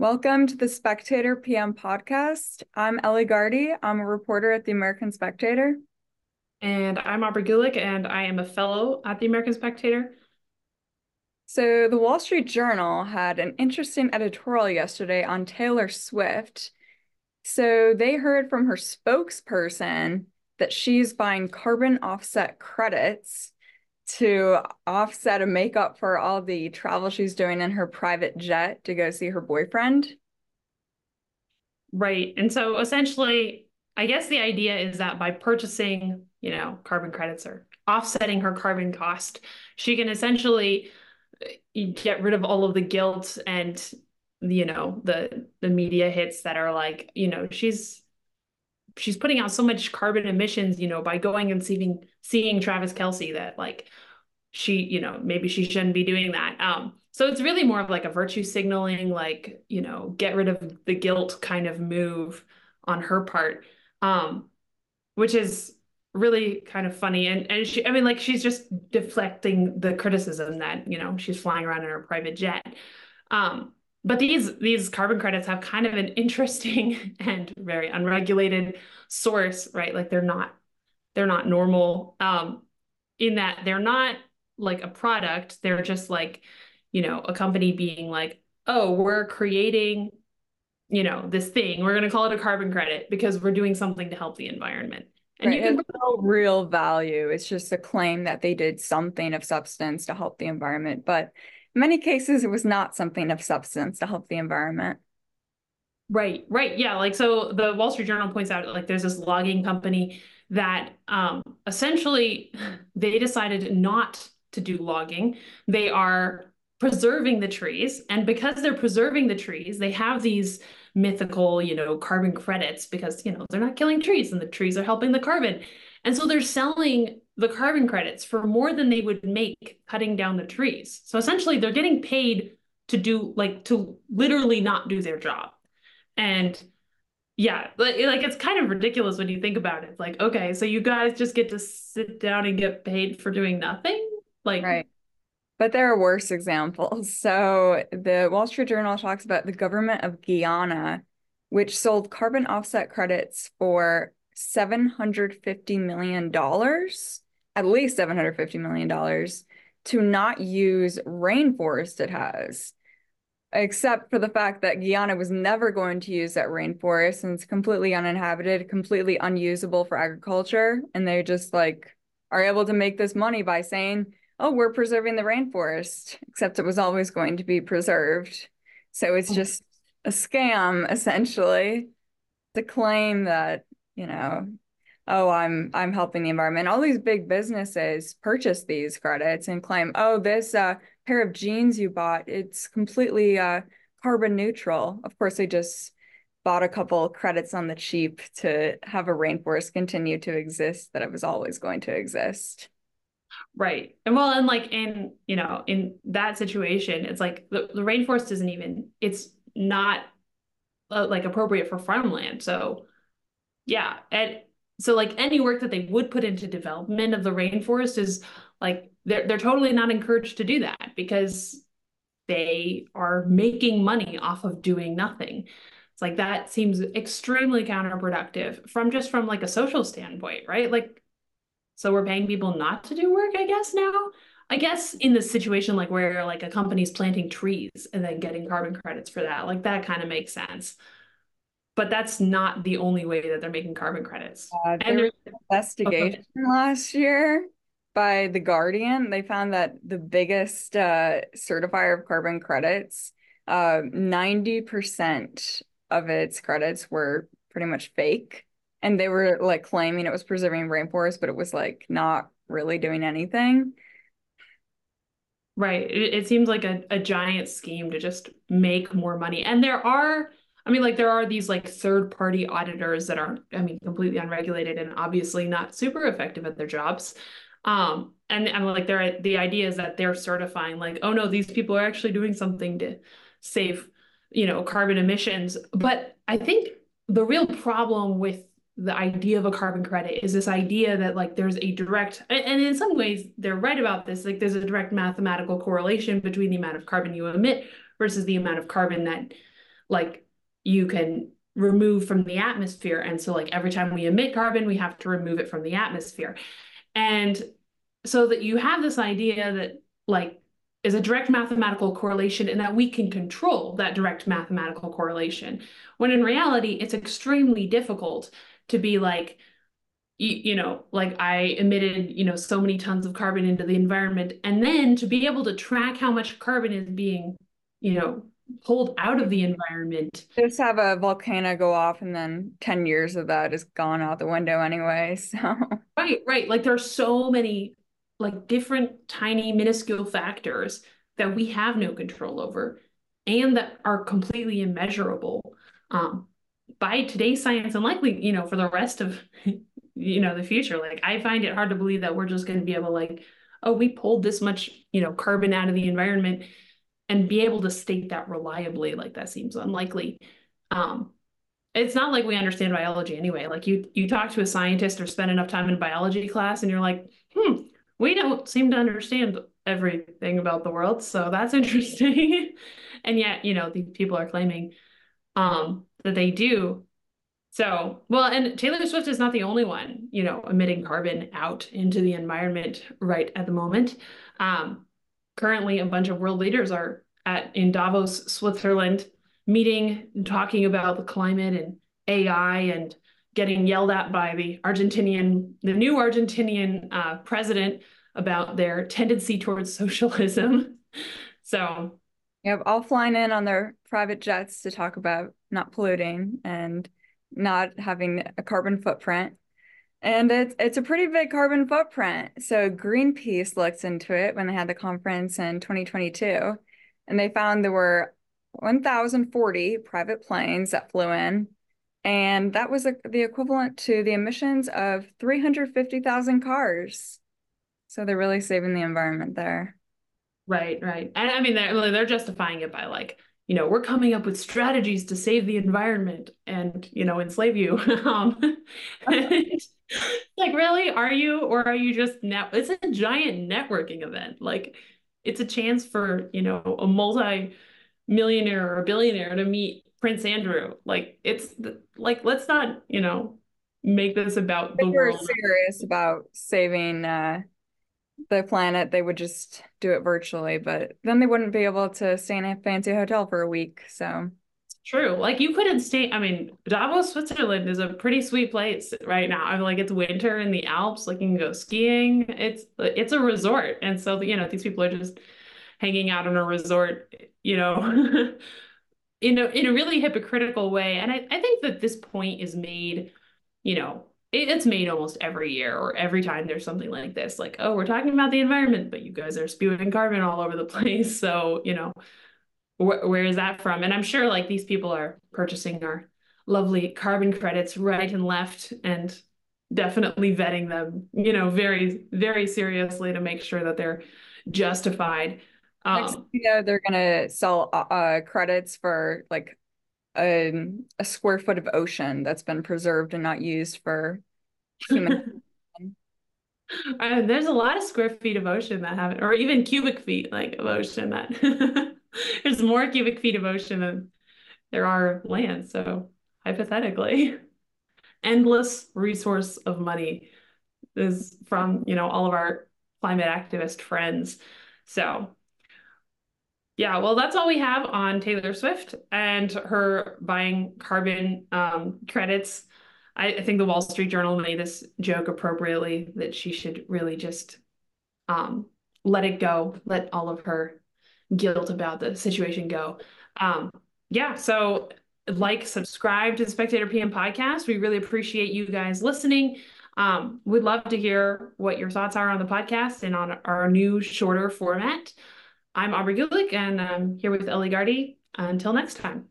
Welcome to the Spectator PM podcast. I'm Ellie Gardey. I'm a reporter at the American Spectator. And I'm Aubrey Gulick, and I am a fellow at the American Spectator. So, the Wall Street Journal had an interesting editorial yesterday on Taylor Swift. So, they heard from her spokesperson that she's buying carbon offset credits to offset and make up for all the travel she's doing in her private jet to go see her boyfriend. Right. And so essentially, I guess the idea is that by purchasing, you know, carbon credits or offsetting her carbon cost, she can essentially uh, get rid of all of the guilt and you know the the media hits that are like you know she's she's putting out so much carbon emissions, you know, by going and seeing seeing Travis Kelce that like she, you know, maybe she shouldn't be doing that. Um, so it's really more of like a virtue signaling, like, you know, get rid of the guilt kind of move on her part. Um, which is really kind of funny. And and she I mean, like she's just deflecting the criticism that, you know, she's flying around in her private jet. Um, but these these carbon credits have kind of an interesting and very unregulated source right? Like they're not they're not normal um in that they're not like a product. They're just like you know a company being like oh we're creating you know this thing. We're going to call it a carbon credit because we're doing something to help the environment. And right. you can no real value. It's just a claim that they did something of substance to help the environment. But in many cases, it was not something of substance to help the environment. Right, right. Yeah. Like, so the Wall Street Journal points out, like, there's this logging company that um, essentially they decided not to do logging. They are preserving the trees. And because they're preserving the trees, they have these mythical, you know, carbon credits because, you know, they're not killing trees and the trees are helping the carbon. And so they're selling the carbon credits for more than they would make cutting down the trees. So essentially, they're getting paid to do like to literally not do their job. And yeah, like, like it's kind of ridiculous when you think about it. Like, okay, so you guys just get to sit down and get paid for doing nothing? Like, right. But there are worse examples. So the Wall Street Journal talks about the government of Guyana, which sold carbon offset credits for $750 million at least $750 million to not use rainforest it has, except for the fact that Guyana was never going to use that rainforest and it's completely uninhabited, completely unusable for agriculture. And they just like are able to make this money by saying, oh, we're preserving the rainforest, except it was always going to be preserved. So it's mm. just a scam, essentially, to claim that, you know, oh i'm i'm helping the environment. All these big businesses purchase these credits and claim oh this uh, pair of jeans you bought it's completely uh, carbon neutral. Of course they just bought a couple credits on the cheap to have a rainforest continue to exist that it was always going to exist. Right. And well and like in you know in that situation it's like the, the rainforest isn't even it's not uh, like appropriate for farmland. So yeah and so like any work that they would put into development of the rainforest is like they're they're totally not encouraged to do that because they are making money off of doing nothing. It's like that seems extremely counterproductive from just from like a social standpoint, right? Like so we're paying people not to do work, I guess now. I guess in this situation like where like a company's planting trees and then getting carbon credits for that, like that kind of makes sense but that's not the only way that they're making carbon credits. Uh, and there's an investigation last year by the Guardian. They found that the biggest uh, certifier of carbon credits, uh, ninety percent of its credits were pretty much fake, and they were like claiming it was preserving rainforests, but it was like not really doing anything. Right. It, it seems like a, a giant scheme to just make more money. And there are I mean, like there are these like third party auditors that aren't, I mean, completely unregulated and obviously not super effective at their jobs. Um, and I'm like, they're the idea is that they're certifying like, oh no, these people are actually doing something to save, you know, carbon emissions. But I think the real problem with the idea of a carbon credit is this idea that like there's a direct and in some ways they're right about this like there's a direct mathematical correlation between the amount of carbon you emit versus the amount of carbon that like you can remove from the atmosphere. And so, like, every time we emit carbon, we have to remove it from the atmosphere. And so that you have this idea that, like, is a direct mathematical correlation and that we can control that direct mathematical correlation. When in reality, it's extremely difficult to be like, you, you know, like I emitted, you know, so many tons of carbon into the environment. And then to be able to track how much carbon is being, you know, pulled out of the environment. Just have a volcano go off and then 10 years of that is gone out the window anyway. So right, right. Like there are so many like different tiny minuscule factors that we have no control over and that are completely immeasurable um, by today's science and likely, you know, for the rest of you know the future. Like I find it hard to believe that we're just going to be able like, oh, we pulled this much, you know, carbon out of the environment and be able to state that reliably like that seems unlikely. Um, it's not like we understand biology anyway. Like you you talk to a scientist or spend enough time in biology class and you're like hmm we don't seem to understand everything about the world so that's interesting. And yet you know these people are claiming um, that they do. So well and taylor swift is not the only one you know emitting carbon out into the environment right at the moment. Um, currently a bunch of world leaders are at in Davos, Switzerland, meeting, and talking about the climate and AI and getting yelled at by the Argentinian, the new Argentinian uh, president about their tendency towards socialism. So, yep, all flying in on their private jets to talk about not polluting and not having a carbon footprint. And it's it's a pretty big carbon footprint. So Greenpeace looked into it when they had the conference in 2022, and they found there were 1,040 private planes that flew in, and that was a, the equivalent to the emissions of 350,000 cars. So they're really saving the environment there. Right, right. And I mean, they're, they're justifying it by like, you know, we're coming up with strategies to save the environment and, you know, enslave you. um, like, really? Are you? Or are you just now? It's a giant networking event. Like, it's a chance for, you know, a multi millionaire or a billionaire to meet Prince Andrew. Like, it's like, let's not, you know, make this about the world. serious about saving uh, the planet, they would just do it virtually, but then they wouldn't be able to stay in a fancy hotel for a week. So True. Like you couldn't stay. I mean, Davos, Switzerland is a pretty sweet place right now. I'm like it's winter in the Alps, like you can go skiing. It's it's a resort. And so you know, these people are just hanging out in a resort, you know, in a in a really hypocritical way. And I, I think that this point is made, you know, it, it's made almost every year or every time there's something like this. Like, oh, we're talking about the environment, but you guys are spewing carbon all over the place. So, you know, wh- where is that from? And I'm sure like these people are purchasing our lovely carbon credits right and left and definitely vetting them, you know, very, very seriously to make sure that they're justified. Um, you know, they're going to sell uh, uh, credits for like a, a square foot of ocean that's been preserved and not used for human. uh, there's a lot of square feet of ocean that haven't, or even cubic feet like of ocean that there's more cubic feet of ocean than there are land. So hypothetically, endless resource of money is from, you know, all of our climate activist friends. So yeah, well, that's all we have on Taylor Swift and her buying carbon um, credits. I, I, think the Wall Street Journal made this joke appropriately that she should really just um, let it go, let all of her guilt about the situation go. Um, yeah, so like, subscribe to the Spectator PM podcast. We really appreciate you guys listening. Um, we'd love to hear what your thoughts are on the podcast and on our new shorter format. I'm Aubrey Gulick, and I'm here with Ellie Gardey. Until next time.